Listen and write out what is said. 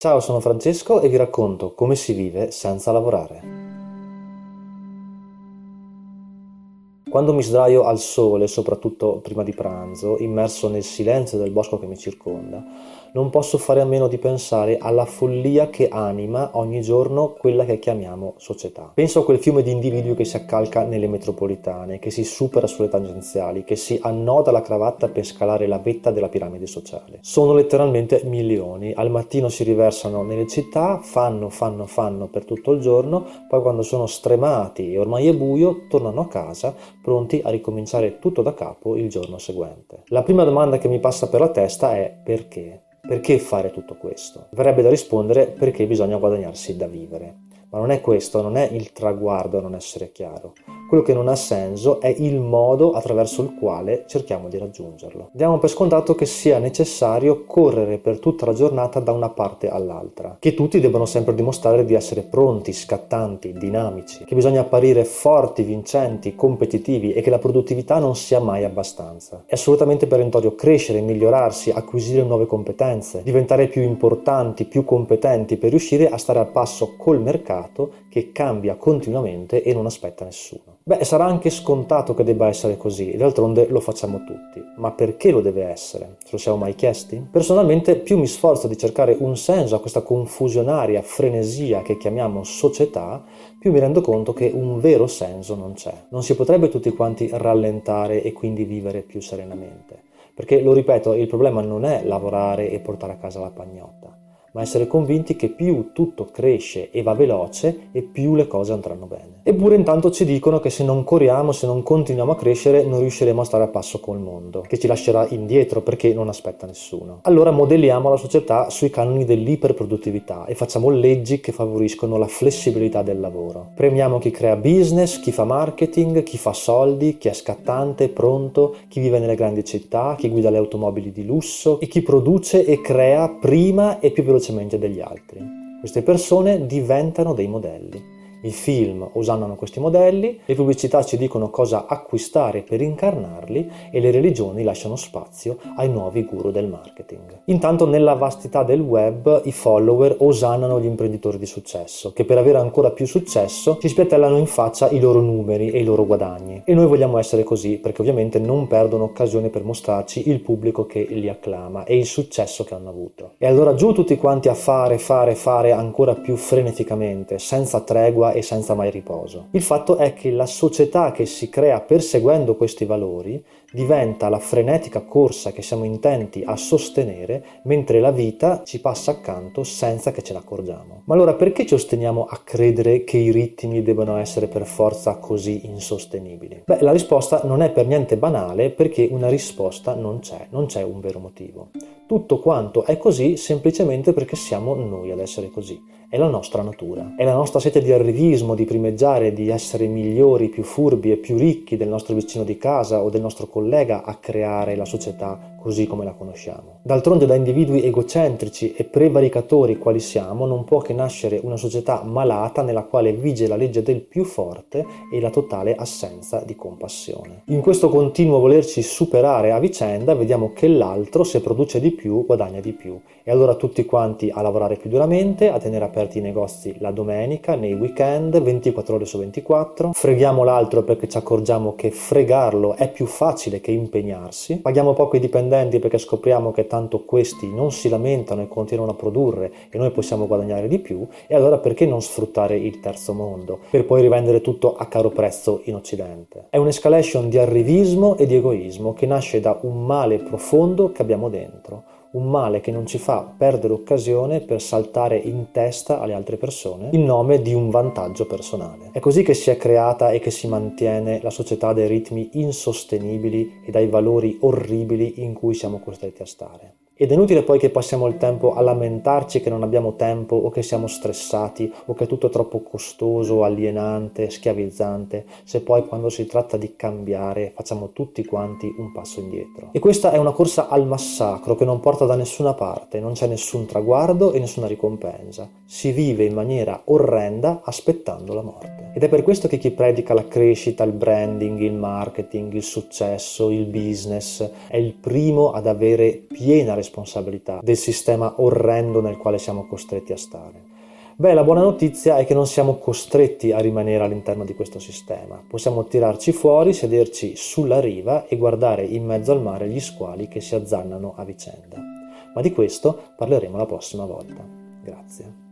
Ciao, sono Francesco e vi racconto come si vive senza lavorare. Quando mi sdraio al sole, soprattutto prima di pranzo, immerso nel silenzio del bosco che mi circonda, non posso fare a meno di pensare alla follia che anima ogni giorno quella che chiamiamo società. Penso a quel fiume di individui che si accalca nelle metropolitane, che si supera sulle tangenziali, che si annoda la cravatta per scalare la vetta della piramide sociale. Sono letteralmente milioni, al mattino si riversano nelle città, fanno, fanno, fanno per tutto il giorno, poi quando sono stremati e ormai è buio, tornano a casa pronti a ricominciare tutto da capo il giorno seguente. La prima domanda che mi passa per la testa è perché? Perché fare tutto questo? Verrebbe da rispondere perché bisogna guadagnarsi da vivere. Ma non è questo, non è il traguardo non essere chiaro. Quello che non ha senso è il modo attraverso il quale cerchiamo di raggiungerlo. Diamo per scontato che sia necessario correre per tutta la giornata da una parte all'altra, che tutti debbano sempre dimostrare di essere pronti, scattanti, dinamici, che bisogna apparire forti, vincenti, competitivi e che la produttività non sia mai abbastanza. È assolutamente perentorio crescere, migliorarsi, acquisire nuove competenze, diventare più importanti, più competenti per riuscire a stare al passo col mercato che cambia continuamente e non aspetta nessuno. Beh, sarà anche scontato che debba essere così, d'altronde lo facciamo tutti. Ma perché lo deve essere? Ce lo siamo mai chiesti? Personalmente più mi sforzo di cercare un senso a questa confusionaria frenesia che chiamiamo società, più mi rendo conto che un vero senso non c'è. Non si potrebbe tutti quanti rallentare e quindi vivere più serenamente. Perché, lo ripeto, il problema non è lavorare e portare a casa la pagnotta ma essere convinti che più tutto cresce e va veloce e più le cose andranno bene. Eppure intanto ci dicono che se non corriamo, se non continuiamo a crescere, non riusciremo a stare a passo col mondo, che ci lascerà indietro perché non aspetta nessuno. Allora modelliamo la società sui canoni dell'iperproduttività e facciamo leggi che favoriscono la flessibilità del lavoro. Premiamo chi crea business, chi fa marketing, chi fa soldi, chi è scattante, pronto, chi vive nelle grandi città, chi guida le automobili di lusso e chi produce e crea prima e più velocemente velocemente degli altri. Queste persone diventano dei modelli. I film usano questi modelli, le pubblicità ci dicono cosa acquistare per incarnarli e le religioni lasciano spazio ai nuovi guru del marketing. Intanto nella vastità del web i follower osannano gli imprenditori di successo, che per avere ancora più successo ci spiattellano in faccia i loro numeri e i loro guadagni. E noi vogliamo essere così perché ovviamente non perdono occasione per mostrarci il pubblico che li acclama e il successo che hanno avuto. E allora giù tutti quanti a fare, fare, fare ancora più freneticamente, senza tregua e senza mai riposo. Il fatto è che la società che si crea perseguendo questi valori diventa la frenetica corsa che siamo intenti a sostenere mentre la vita ci passa accanto senza che ce ne accorgiamo. Ma allora perché ci osteniamo a credere che i ritmi debbano essere per forza così insostenibili? Beh, la risposta non è per niente banale perché una risposta non c'è, non c'è un vero motivo. Tutto quanto è così semplicemente perché siamo noi ad essere così è la nostra natura, è la nostra sete di arrivismo, di primeggiare, di essere migliori, più furbi e più ricchi del nostro vicino di casa o del nostro collega a creare la società così come la conosciamo. D'altronde da individui egocentrici e prevaricatori quali siamo non può che nascere una società malata nella quale vige la legge del più forte e la totale assenza di compassione. In questo continuo volerci superare a vicenda vediamo che l'altro se produce di più guadagna di più e allora tutti quanti a lavorare più duramente, a tenere aperti i negozi la domenica, nei weekend, 24 ore su 24, freghiamo l'altro perché ci accorgiamo che fregarlo è più facile che impegnarsi, paghiamo poco i dipendenti dipendenti perché scopriamo che tanto questi non si lamentano e continuano a produrre e noi possiamo guadagnare di più, e allora perché non sfruttare il terzo mondo per poi rivendere tutto a caro prezzo in Occidente? È un'escalation di arrivismo e di egoismo che nasce da un male profondo che abbiamo dentro un male che non ci fa perdere occasione per saltare in testa alle altre persone in nome di un vantaggio personale. È così che si è creata e che si mantiene la società dei ritmi insostenibili e dai valori orribili in cui siamo costretti a stare. Ed è inutile poi che passiamo il tempo a lamentarci che non abbiamo tempo o che siamo stressati o che è tutto troppo costoso, alienante, schiavizzante, se poi quando si tratta di cambiare facciamo tutti quanti un passo indietro. E questa è una corsa al massacro che non porta da nessuna parte, non c'è nessun traguardo e nessuna ricompensa. Si vive in maniera orrenda aspettando la morte. Ed è per questo che chi predica la crescita, il branding, il marketing, il successo, il business è il primo ad avere piena responsabilità responsabilità del sistema orrendo nel quale siamo costretti a stare. Beh, la buona notizia è che non siamo costretti a rimanere all'interno di questo sistema. Possiamo tirarci fuori, sederci sulla riva e guardare in mezzo al mare gli squali che si azzannano a vicenda. Ma di questo parleremo la prossima volta. Grazie.